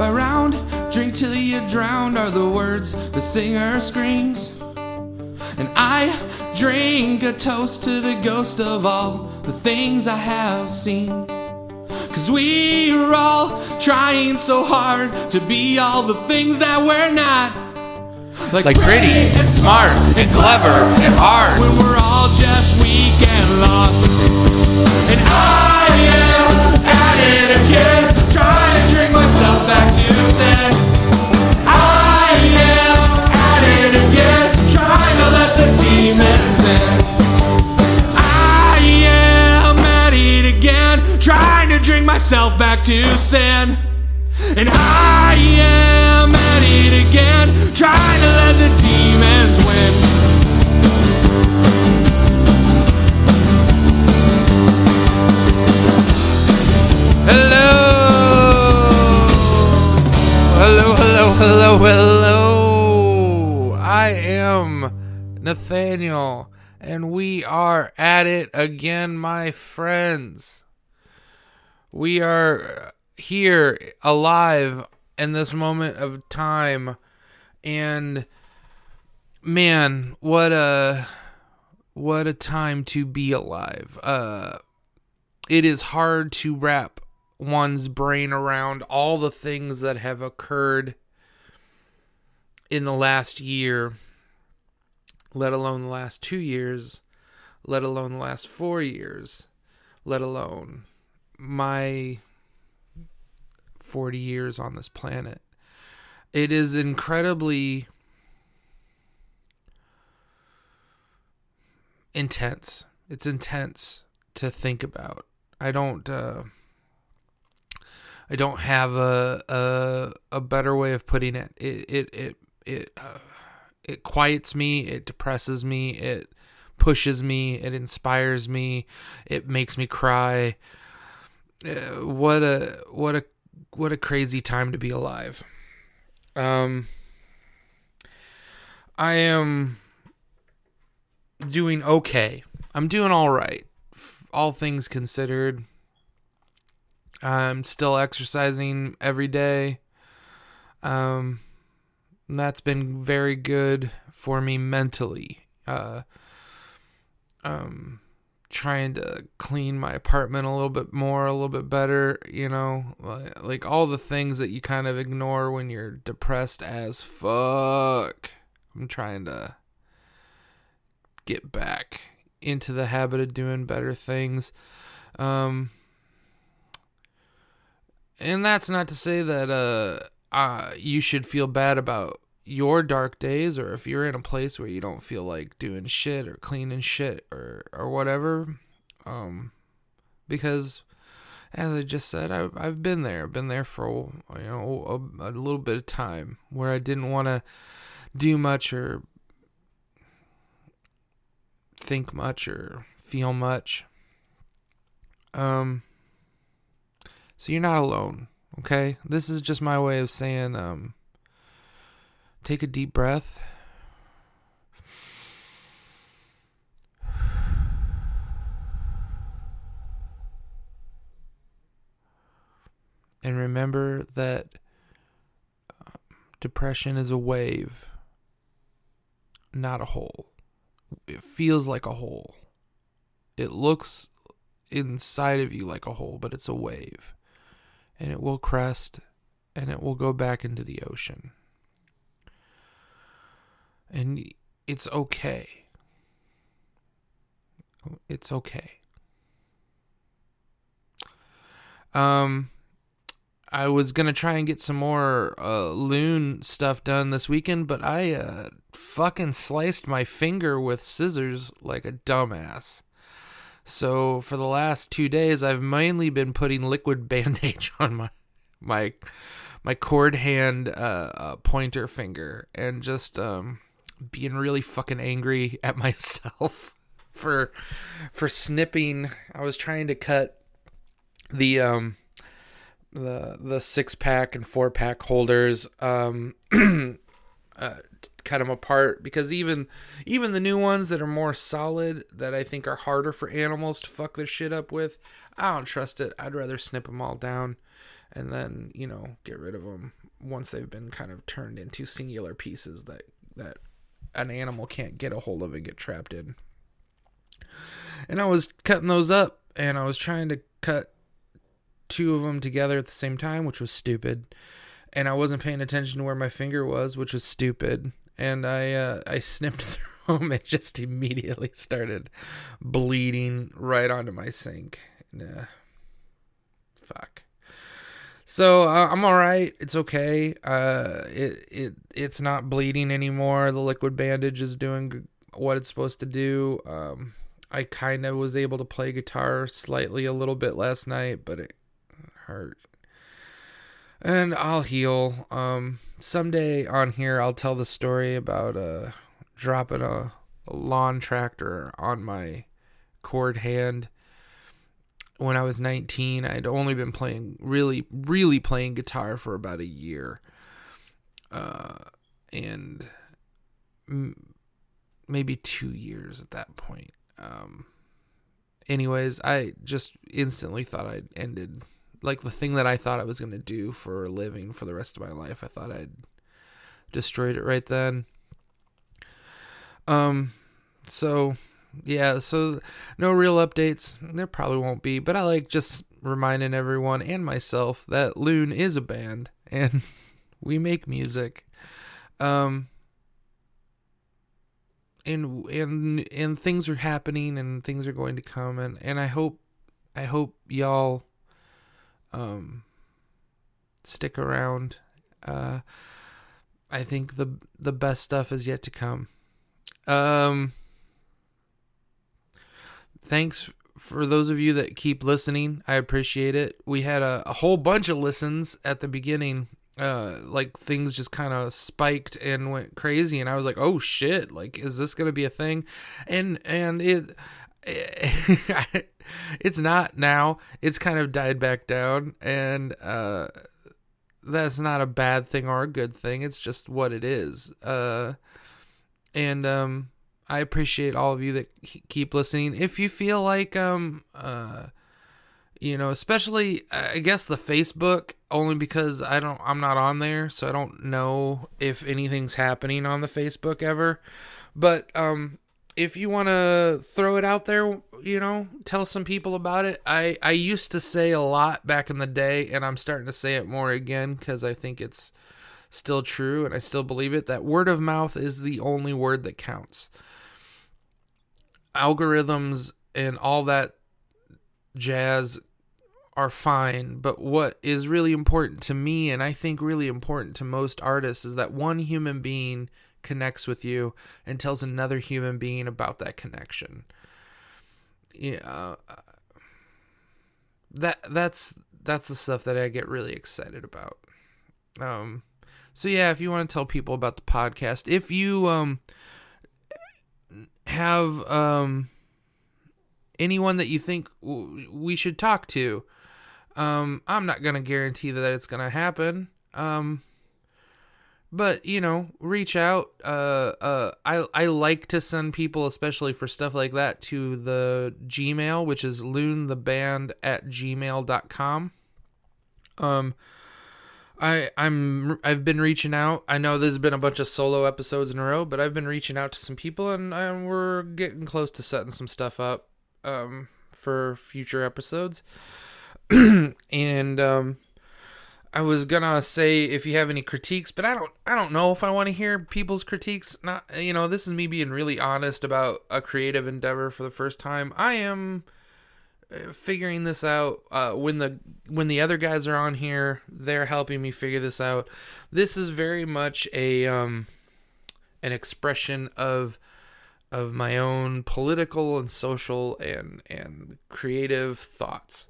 by round. Drink till you drown are the words the singer screams. And I drink a toast to the ghost of all the things I have seen. Cause we're all trying so hard to be all the things that we're not. Like pretty and smart and clever and hard. When we're all just weak and lost. And I am at it again, I am at it again, trying to drink myself back to sin. And I am at it again, trying to let the demons win. Hello. Hello, hello, hello, hello. I am Nathaniel, and we are at it again, my friends. We are here alive in this moment of time, and man, what a what a time to be alive. Uh it is hard to wrap one's brain around all the things that have occurred in the last year, let alone the last two years, let alone the last four years, let alone my 40 years on this planet. It is incredibly intense. It's intense to think about. I don't uh I don't have a a a better way of putting it. It it it it uh, it quiets me, it depresses me, it pushes me, it inspires me, it makes me cry. Uh, what a what a what a crazy time to be alive. Um I am doing okay. I'm doing all right. All things considered. I'm still exercising every day. Um, and that's been very good for me mentally. Uh, um, trying to clean my apartment a little bit more, a little bit better, you know, li- like all the things that you kind of ignore when you're depressed as fuck. I'm trying to get back into the habit of doing better things. Um, and that's not to say that uh, uh you should feel bad about your dark days or if you're in a place where you don't feel like doing shit or cleaning shit or or whatever um because as I just said I've I've been there been there for you know a, a little bit of time where I didn't want to do much or think much or feel much. Um so you're not alone, okay? This is just my way of saying um take a deep breath. And remember that um, depression is a wave, not a hole. It feels like a hole. It looks inside of you like a hole, but it's a wave and it will crest and it will go back into the ocean. And it's okay. It's okay. Um I was to try and get some more uh loon stuff done this weekend, but I uh fucking sliced my finger with scissors like a dumbass. So for the last two days, I've mainly been putting liquid bandage on my my my chord hand uh, uh, pointer finger and just um, being really fucking angry at myself for for snipping. I was trying to cut the um the the six pack and four pack holders um uh, cut them apart because even even the new ones that are more solid that I think are harder for animals to fuck their shit up with, I don't trust it. I'd rather snip them all down and then you know get rid of them once they've been kind of turned into singular pieces that that an animal can't get a hold of and get trapped in. And I was cutting those up and I was trying to cut two of them together at the same time, which was stupid. And I wasn't paying attention to where my finger was, which was stupid. And I uh, I snipped through them and just immediately started bleeding right onto my sink. Nah, fuck. So uh, I'm all right. It's okay. Uh, it it it's not bleeding anymore. The liquid bandage is doing what it's supposed to do. Um, I kind of was able to play guitar slightly a little bit last night, but it hurt. And I'll heal. Um, someday on here, I'll tell the story about uh, dropping a, a lawn tractor on my chord hand when I was 19. I'd only been playing really, really playing guitar for about a year. Uh, and m- maybe two years at that point. Um, anyways, I just instantly thought I'd ended, like the thing that I thought I was going to do for a living for the rest of my life. I thought I'd destroyed it right then. Um, so yeah, so no real updates. There probably won't be, but I like just reminding everyone and myself that Loon is a band and we make music. Um and and and things are happening and things are going to come and and I hope I hope y'all um stick around. Uh I think the the best stuff is yet to come. Um thanks for those of you that keep listening. I appreciate it. We had a, a whole bunch of listens at the beginning. Uh, like things just kind of spiked and went crazy, and I was like, "Oh shit! Like, is this gonna be a thing?" And and it, it's not now. It's kind of died back down, and uh, that's not a bad thing or a good thing. It's just what it is. Uh, and um, I appreciate all of you that keep listening. If you feel like um uh you know, especially I guess the Facebook only because I don't I'm not on there, so I don't know if anything's happening on the Facebook ever. But um if you want to throw it out there, you know, tell some people about it. I I used to say a lot back in the day and I'm starting to say it more again cuz I think it's still true and I still believe it that word of mouth is the only word that counts algorithms and all that jazz are fine, but what is really important to me and I think really important to most artists is that one human being connects with you and tells another human being about that connection. Yeah, uh, that that's that's the stuff that I get really excited about. Um so yeah, if you want to tell people about the podcast, if you um have um anyone that you think w- we should talk to. Um, I'm not gonna guarantee that it's gonna happen. Um, but you know, reach out. Uh, uh, I I like to send people, especially for stuff like that, to the Gmail, which is loontheband at gmail.com. Um, I I'm I've been reaching out. I know there's been a bunch of solo episodes in a row, but I've been reaching out to some people, and, and we're getting close to setting some stuff up um, for future episodes. and um, I was gonna say if you have any critiques, but I don't I don't know if I want to hear people's critiques. Not you know this is me being really honest about a creative endeavor for the first time. I am figuring this out uh, when the when the other guys are on here they're helping me figure this out this is very much a um an expression of of my own political and social and and creative thoughts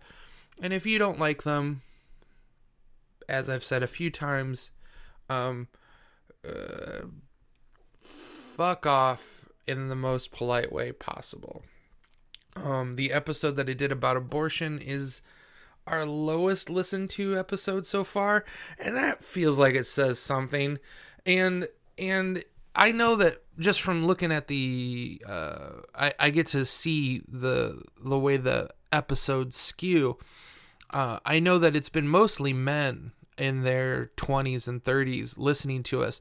and if you don't like them as i've said a few times um uh, fuck off in the most polite way possible um, the episode that I did about abortion is our lowest listened to episode so far, and that feels like it says something. And and I know that just from looking at the, uh, I I get to see the the way the episodes skew. uh, I know that it's been mostly men in their 20s and 30s listening to us.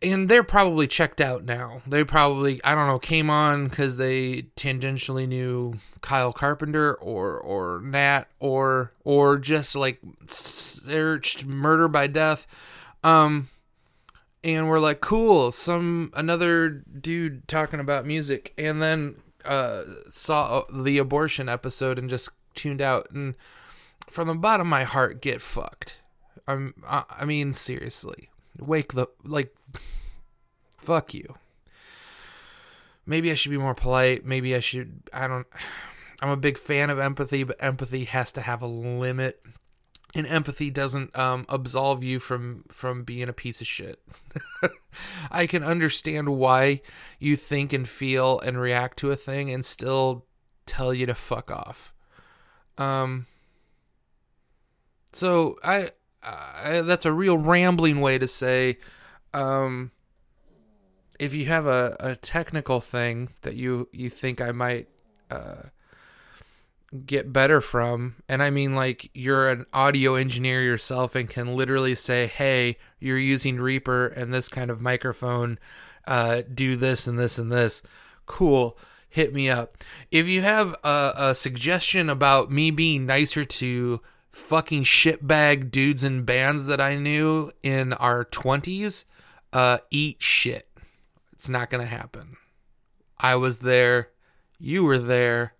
And they're probably checked out now. They probably, I don't know, came on because they tangentially knew Kyle Carpenter or or Nat or or just like searched Murder by Death. Um, and we're like, cool, some another dude talking about music, and then uh, saw the abortion episode and just tuned out. And from the bottom of my heart, get fucked. I'm, I, I mean, seriously, wake the like, fuck you. Maybe I should be more polite. Maybe I should. I don't. I'm a big fan of empathy, but empathy has to have a limit and empathy doesn't um, absolve you from from being a piece of shit. I can understand why you think and feel and react to a thing and still tell you to fuck off. Um. So I, I that's a real rambling way to say, um. If you have a, a technical thing that you you think I might uh get better from. And I mean, like, you're an audio engineer yourself and can literally say, hey, you're using Reaper and this kind of microphone. Uh, do this and this and this. Cool. Hit me up. If you have a, a suggestion about me being nicer to fucking shitbag dudes and bands that I knew in our 20s, uh, eat shit. It's not going to happen. I was there. You were there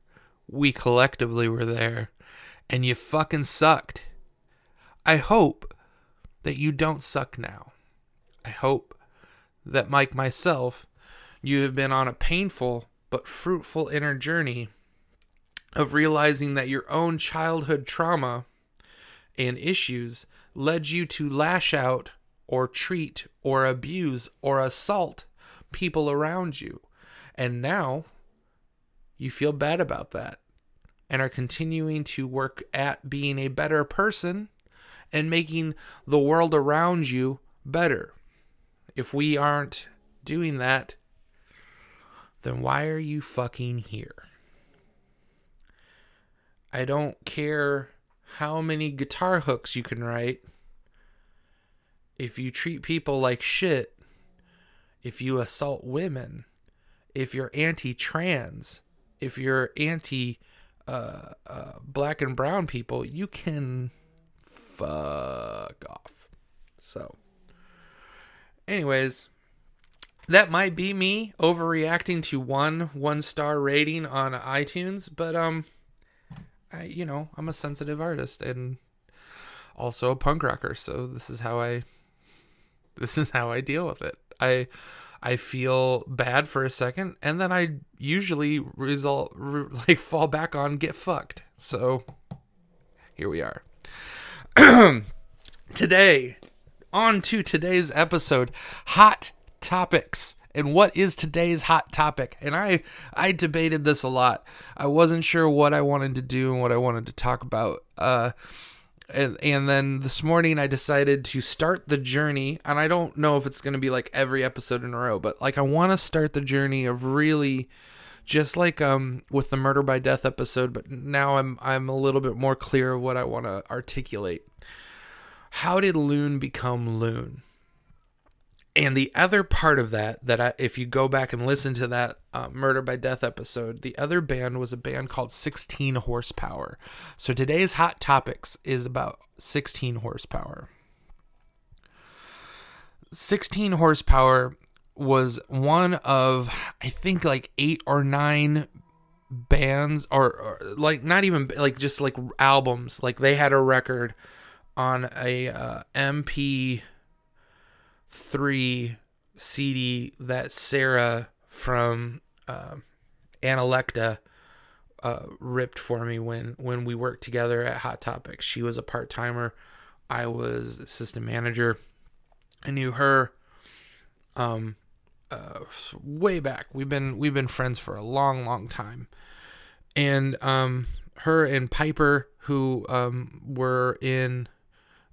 we collectively were there, and you fucking sucked. I hope that you don't suck now. I hope that, like myself, you have been on a painful but fruitful inner journey of realizing that your own childhood trauma and issues led you to lash out or treat or abuse or assault people around you. And now you feel bad about that and are continuing to work at being a better person and making the world around you better. If we aren't doing that, then why are you fucking here? I don't care how many guitar hooks you can write. If you treat people like shit, if you assault women, if you're anti trans, if you're anti uh, uh, black and brown people, you can fuck off. So, anyways, that might be me overreacting to one one star rating on iTunes, but um, I you know I'm a sensitive artist and also a punk rocker, so this is how I this is how I deal with it. I I feel bad for a second, and then I usually result re, like fall back on get fucked. So here we are. Today, on to today's episode, hot topics. And what is today's hot topic? And I I debated this a lot. I wasn't sure what I wanted to do and what I wanted to talk about. Uh and, and then this morning I decided to start the journey, and I don't know if it's going to be like every episode in a row, but like I want to start the journey of really just like um with the murder by death episode, but now I'm I'm a little bit more clear of what I want to articulate. How did Loon become Loon? And the other part of that, that I, if you go back and listen to that uh, Murder by Death episode, the other band was a band called 16 Horsepower. So today's Hot Topics is about 16 Horsepower. 16 Horsepower was one of, I think, like eight or nine bands, or, or like not even like just like albums. Like they had a record on a uh, MP three CD that Sarah from uh, Analecta uh, ripped for me when when we worked together at Hot Topics. She was a part timer. I was assistant manager. I knew her um uh, way back. We've been we've been friends for a long, long time. And um her and Piper, who um were in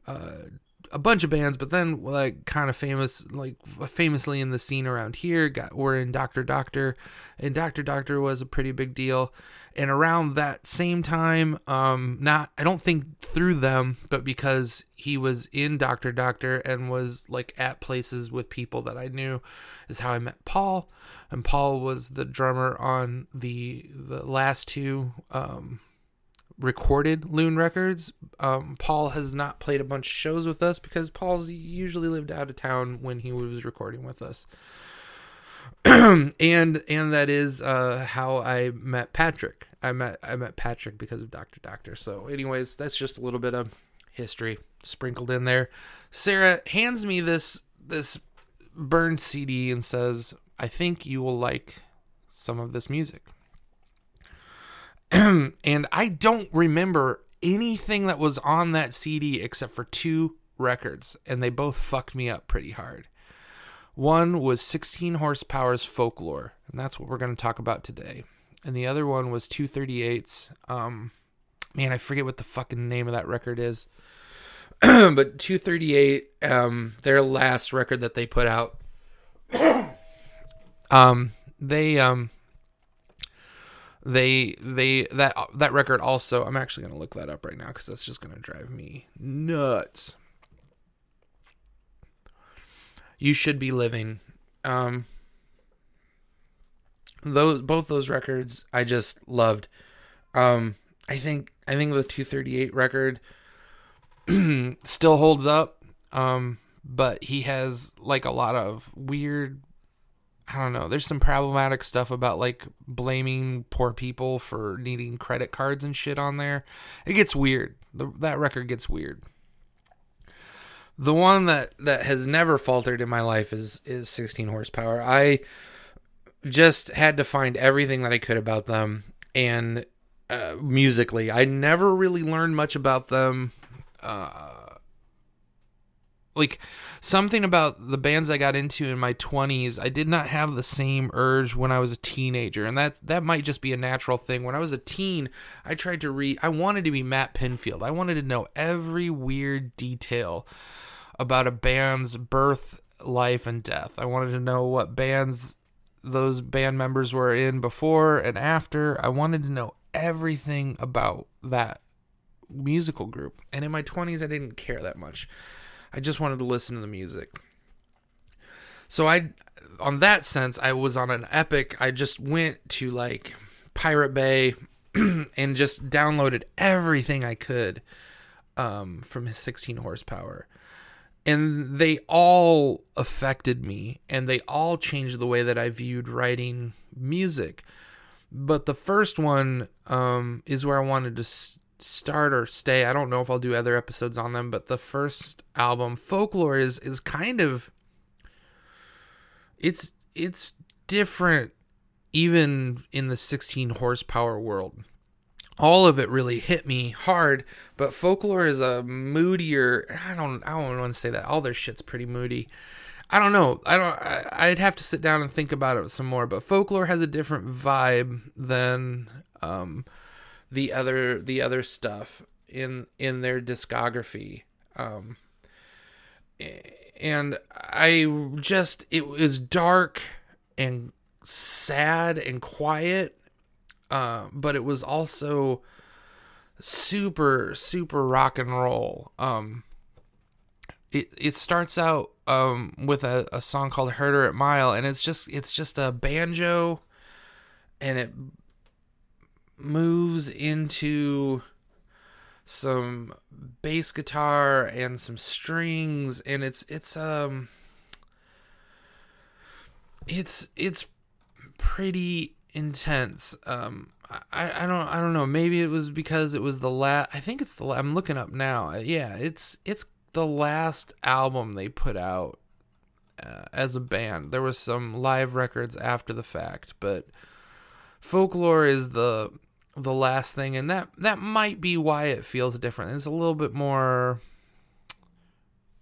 uh a bunch of bands, but then like kind of famous, like famously in the scene around here, got were in Doctor Doctor, and Doctor Doctor was a pretty big deal. And around that same time, um, not I don't think through them, but because he was in Doctor Doctor and was like at places with people that I knew, is how I met Paul. And Paul was the drummer on the the last two um, recorded Loon records. Um, Paul has not played a bunch of shows with us because Paul's usually lived out of town when he was recording with us. and and that is uh, how I met Patrick. I met I met Patrick because of Doctor Doctor. So, anyways, that's just a little bit of history sprinkled in there. Sarah hands me this this burned CD and says, "I think you will like some of this music." and I don't remember anything that was on that CD except for two records, and they both fucked me up pretty hard. One was 16 horsepower's folklore, and that's what we're going to talk about today. And the other one was 238's. Um, man, I forget what the fucking name of that record is. but 238, um, their last record that they put out, um, they um, they they that that record also. I'm actually gonna look that up right now because that's just gonna drive me nuts. You should be living. Um, those both those records I just loved. Um, I think I think the 238 record still holds up. Um, but he has like a lot of weird I don't know. There's some problematic stuff about like blaming poor people for needing credit cards and shit on there. It gets weird. The, that record gets weird. The one that that has never faltered in my life is is 16 horsepower. I just had to find everything that I could about them and uh, musically. I never really learned much about them. Uh, like something about the bands I got into in my 20s, I did not have the same urge when I was a teenager. And that that might just be a natural thing. When I was a teen, I tried to read I wanted to be Matt Pinfield. I wanted to know every weird detail about a band's birth, life and death. I wanted to know what bands those band members were in before and after. I wanted to know everything about that musical group. And in my 20s I didn't care that much. I just wanted to listen to the music. So I on that sense I was on an epic. I just went to like Pirate Bay and just downloaded everything I could um, from his 16 horsepower. And they all affected me and they all changed the way that I viewed writing music. But the first one um, is where I wanted to start or stay. I don't know if I'll do other episodes on them, but the first album, Folklore, is is kind of it's it's different even in the 16 horsepower world. All of it really hit me hard, but Folklore is a moodier. I don't I don't want to say that. All their shit's pretty moody. I don't know. I don't. I, would have to sit down and think about it some more. But folklore has a different vibe than um, the other the other stuff in in their discography. Um and i just it was dark and sad and quiet uh, but it was also super super rock and roll. Um it it starts out um with a, a song called Hutterite Mile and it's just it's just a banjo and it moves into some bass guitar and some strings and it's it's um it's it's pretty intense. Um I, I don't I don't know. Maybe it was because it was the last I think it's the I'm looking up now. Yeah it's it's the last album they put out uh, as a band. There was some live records after the fact but folklore is the the last thing, and that that might be why it feels different. It's a little bit more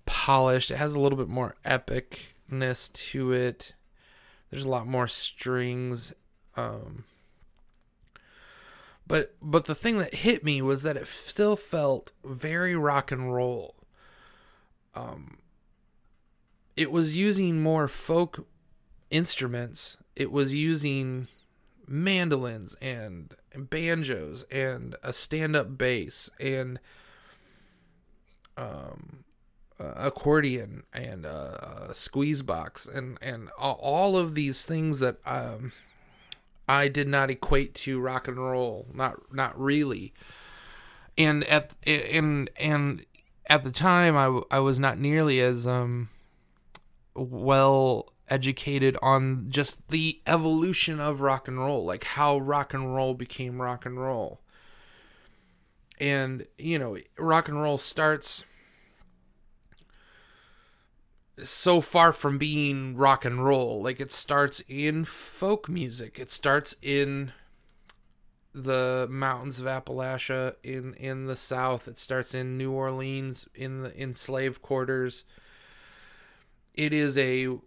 polished. It has a little bit more epicness to it. There's a lot more strings. Um, but but the thing that hit me was that it still felt very rock and roll. um, it was using more folk instruments. It was using mandolins and banjos and a stand-up bass and um, uh, accordion and uh, a squeeze box and and all of these things that um, I did not equate to rock and roll. Not not really. And at and and at the time, I, I was not nearly as um well educated on just the evolution of rock and roll, like how rock and roll became rock and roll. And, you know, rock and roll starts so far from being rock and roll. Like it starts in folk music. It starts in the mountains of Appalachia in in the south. It starts in New Orleans in the in slave quarters. It is a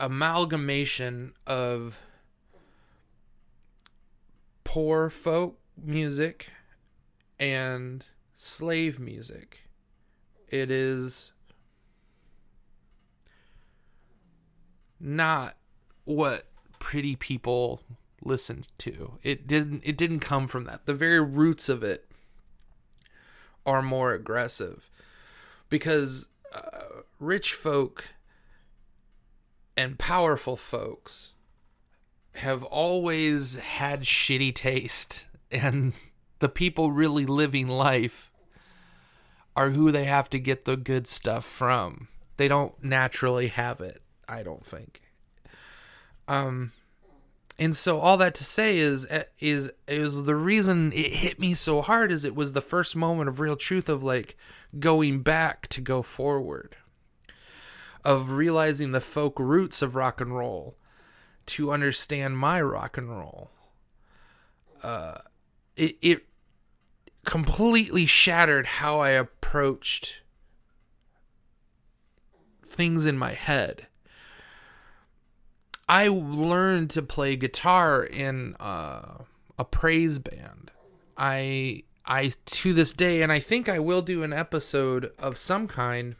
amalgamation of poor folk music and slave music. It is not what pretty people listened to. It didn't it didn't come from that. The very roots of it are more aggressive because uh, rich folk and powerful folks have always had shitty taste and the people really living life are who they have to get the good stuff from. They don't naturally have it, I don't think. Um and so all that to say is is is the reason it hit me so hard is it was the first moment of real truth of like going back to go forward of realizing the folk roots of rock and roll to understand my rock and roll uh it it completely shattered how I approached things in my head I learned to play guitar in uh, a praise band. I I to this day, and I think I will do an episode of some kind.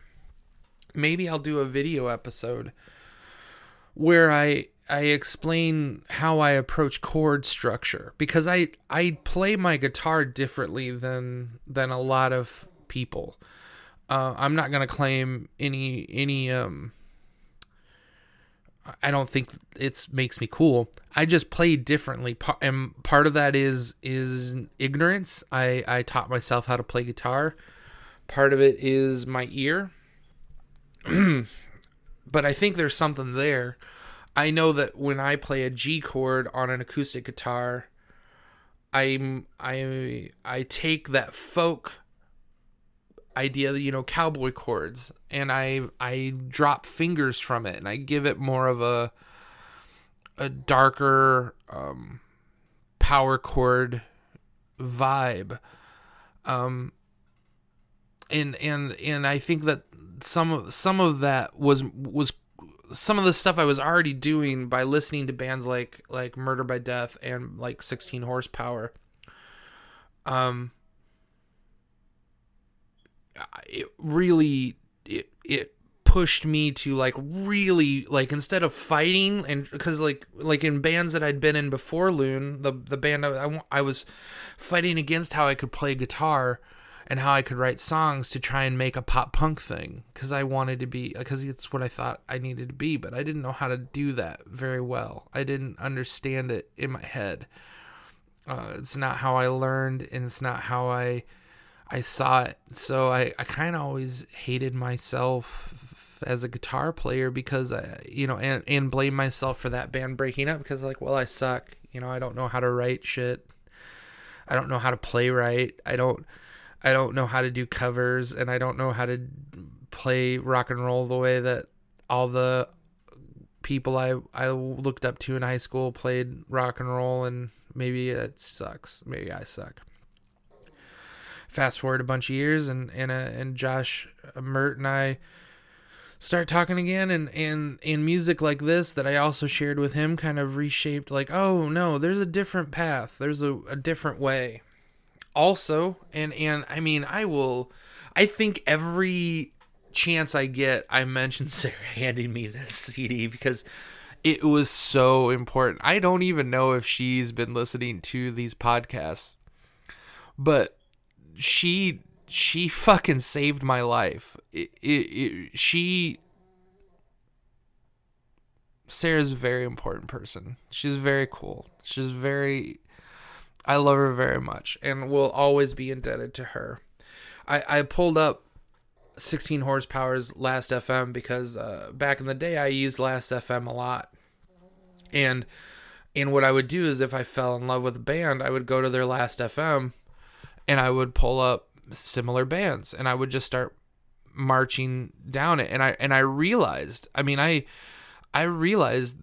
Maybe I'll do a video episode where I I explain how I approach chord structure because I I play my guitar differently than than a lot of people. Uh, I'm not gonna claim any any um I don't think it makes me cool. I just play differently, and part of that is is ignorance. I I taught myself how to play guitar. Part of it is my ear, but I think there's something there. I know that when I play a G chord on an acoustic guitar, I'm I I take that folk idea, you know, cowboy chords, and I I drop fingers from it, and I give it more of a a darker um, power chord vibe. Um, and and and I think that some of some of that was was some of the stuff I was already doing by listening to bands like like Murder by Death and like 16 Horsepower. Um, it really it it pushed me to like really like instead of fighting and because like like in bands that I'd been in before Loon the the band I, I was fighting against how I could play guitar and how I could write songs to try and make a pop punk thing because I wanted to be because it's what I thought I needed to be but I didn't know how to do that very well I didn't understand it in my head uh, it's not how I learned and it's not how I I saw it. So I, I kind of always hated myself as a guitar player because I, you know, and, and blame myself for that band breaking up because like, well, I suck. You know, I don't know how to write shit. I don't know how to play right. I don't, I don't know how to do covers and I don't know how to play rock and roll the way that all the people I, I looked up to in high school played rock and roll and maybe it sucks. Maybe I suck fast forward a bunch of years, and and uh, and Josh uh, Mert and I start talking again, and and in music like this that I also shared with him, kind of reshaped like, oh no, there's a different path, there's a, a different way. Also, and and I mean, I will, I think every chance I get, I mention Sarah handing me this CD because it was so important. I don't even know if she's been listening to these podcasts, but she she fucking saved my life. It, it, it, she Sarah's a very important person. She's very cool. She's very I love her very much and will always be indebted to her. I, I pulled up 16 horsepower's last FM because uh, back in the day I used last FM a lot. And and what I would do is if I fell in love with a band, I would go to their last FM and I would pull up similar bands and I would just start marching down it and I and I realized, I mean I I realized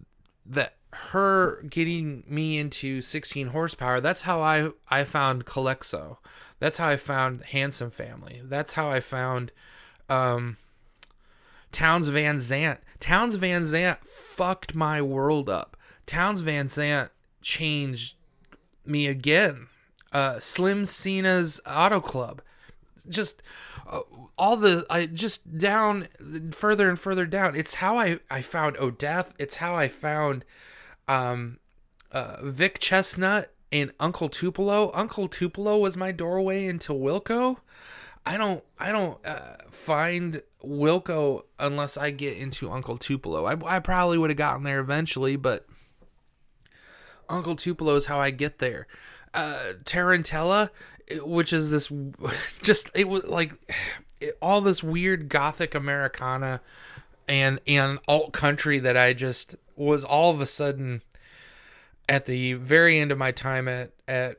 that her getting me into 16 horsepower, that's how I I found Calexico That's how I found Handsome Family. That's how I found um Townes Van Zandt. Townes Van Zandt fucked my world up. Townes Van Zandt changed me again. Uh, Slim Cessna's Auto Club, just uh, all the I just down further and further down. It's how I I found O'Death. It's how I found um, uh, Vic Chesnutt and Uncle Tupelo. Uncle Tupelo was my doorway into Wilco. I don't I don't uh, find Wilco unless I get into Uncle Tupelo. I, I probably would have gotten there eventually, but Uncle Tupelo is how I get there. Uh, Tarantella, which is this, just it was like it, all this weird gothic Americana and and alt country that I just was all of a sudden at the very end of my time at at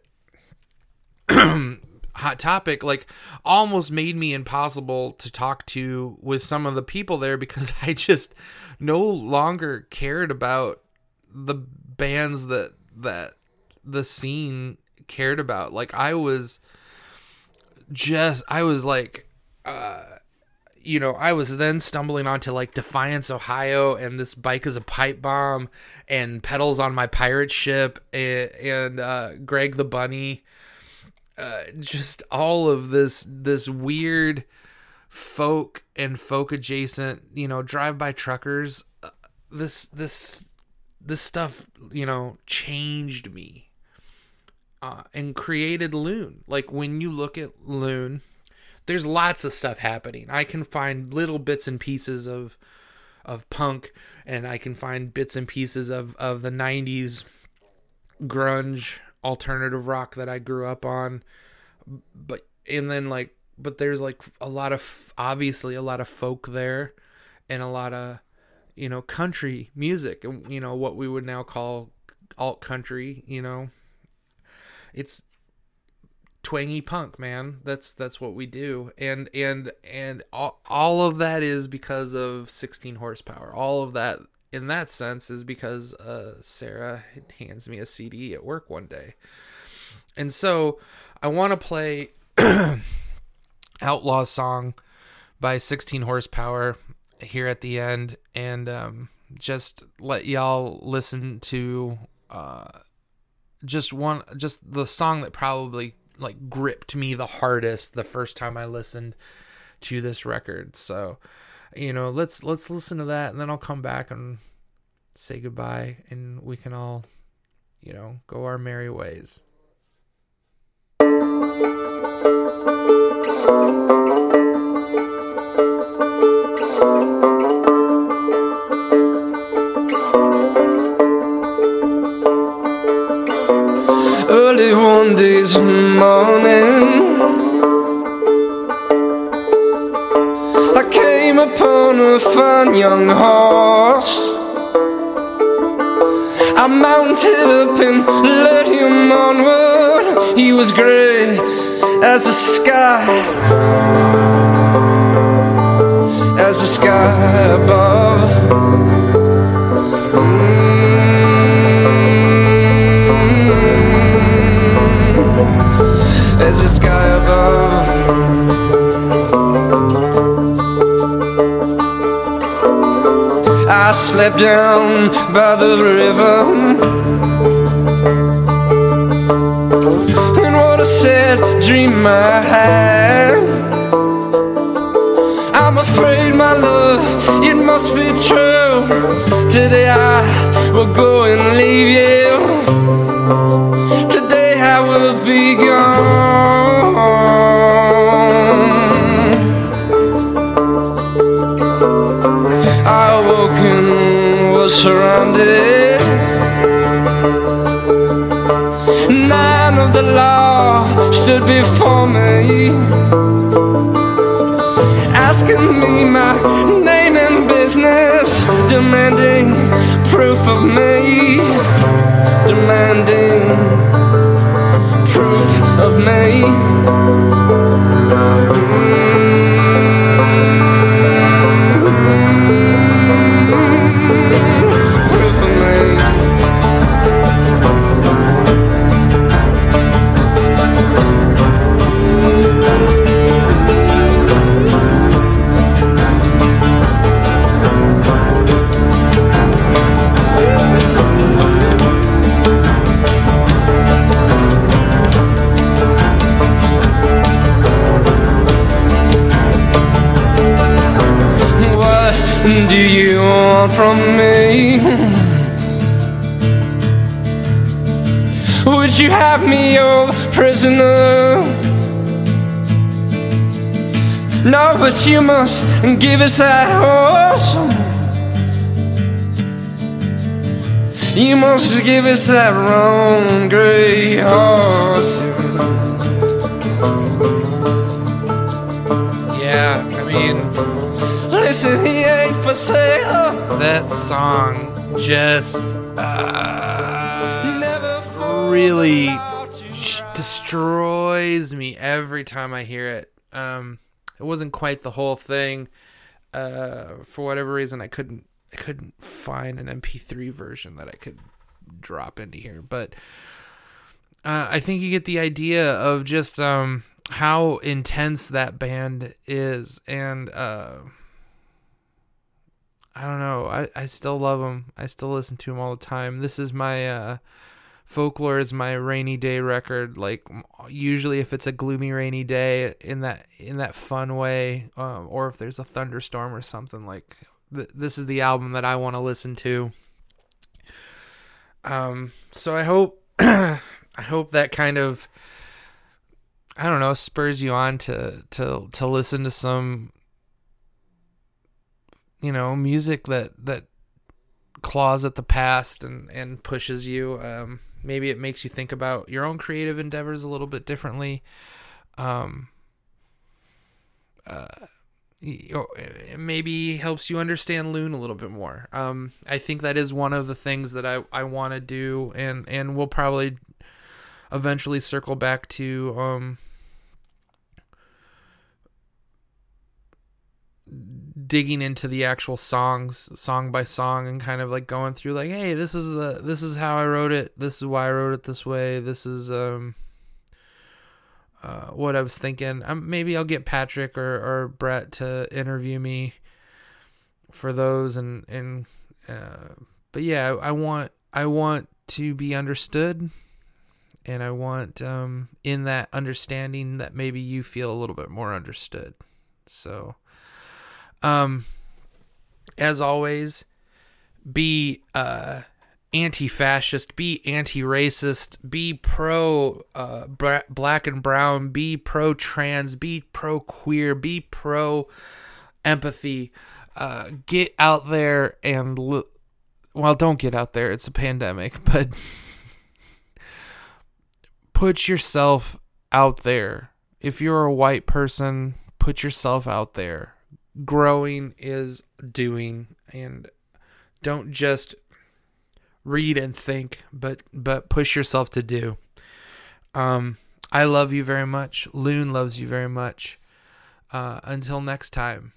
hot topic like almost made me impossible to talk to with some of the people there because I just no longer cared about the bands that that the scene cared about. Like I was just I was like uh you know, I was then stumbling onto like Defiance, Ohio, and this bike is a pipe bomb, and pedals on my pirate ship, and, and uh, Greg the Bunny, uh, just all of this this weird folk and folk adjacent, you know, drive by truckers. Uh, this this this stuff, you know, changed me uh, and created Loon. Like when you look at Loon there's lots of stuff happening. I can find little bits and pieces of of punk and I can find bits and pieces of of the 90s grunge alternative rock that I grew up on. But and then like but there's like a lot of obviously a lot of folk there and a lot of you know country music and you know what we would now call alt country, you know. It's twangy punk man. That's that's what we do. And and and all, all of that is because of 16 horsepower. All of that in that sense is because uh, sarah hands me a cd at work one day. And so i want to play outlaw song by 16 horsepower here at the end and um, just let y'all listen to uh, just one just the song that probably like gripped me the hardest the first time I listened to this record. So, you know, let's let's listen to that and then I'll come back and say goodbye and we can all, you know, go our merry ways. Day's morning. I came upon a fine young horse. I mounted up and led him onward. He was gray as the sky, as the sky above. As the sky above. I slept down by the river. And what a sad dream I had. I'm afraid my love, it must be true. Today I will go and leave you. Be gone. I awoke and was surrounded. Nine of the law stood before me, asking me my name and business, demanding proof of me, demanding of me. Proof from me? Would you have me your prisoner? No, but you must give us that horse. You must give us that wrong gray horse. Yeah, I mean, Listen, he ain't for sale. that song just uh, really destroys me every time I hear it. Um, it wasn't quite the whole thing. Uh, for whatever reason, I couldn't I couldn't find an MP3 version that I could drop into here, but uh, I think you get the idea of just um, how intense that band is, and uh, I don't know. I, I still love them. I still listen to them all the time. This is my uh, folklore is my rainy day record. Like usually, if it's a gloomy rainy day in that in that fun way, um, or if there's a thunderstorm or something, like th- this is the album that I want to listen to. Um, so I hope I hope that kind of I don't know spurs you on to to to listen to some you know music that that claws at the past and and pushes you. Um maybe it makes you think about your own creative endeavors a little bit differently. Um uh or maybe helps you understand loon a little bit more. Um i think that is one of the things that i i want to do and and we'll probably eventually circle back to um digging into the actual songs song by song and kind of like going through like hey this is the this is how I wrote it. This is why I wrote it this way. This is um uh, what I was thinking. Um, maybe I'll get Patrick or, or Brett to interview me for those and and uh, but yeah I, I want I want to be understood and I want um in that understanding that maybe you feel a little bit more understood. So um, as always, be uh, anti-fascist, be anti-racist, be pro uh, black and brown, be pro-trans, be pro-queer, be pro-empathy. Uh, get out there and l- well, don't get out there. It's a pandemic, but put yourself out there. If you're a white person, put yourself out there growing is doing. And don't just read and think but but push yourself to do. Um i love you very much. Loon loves you very much. Uh until next time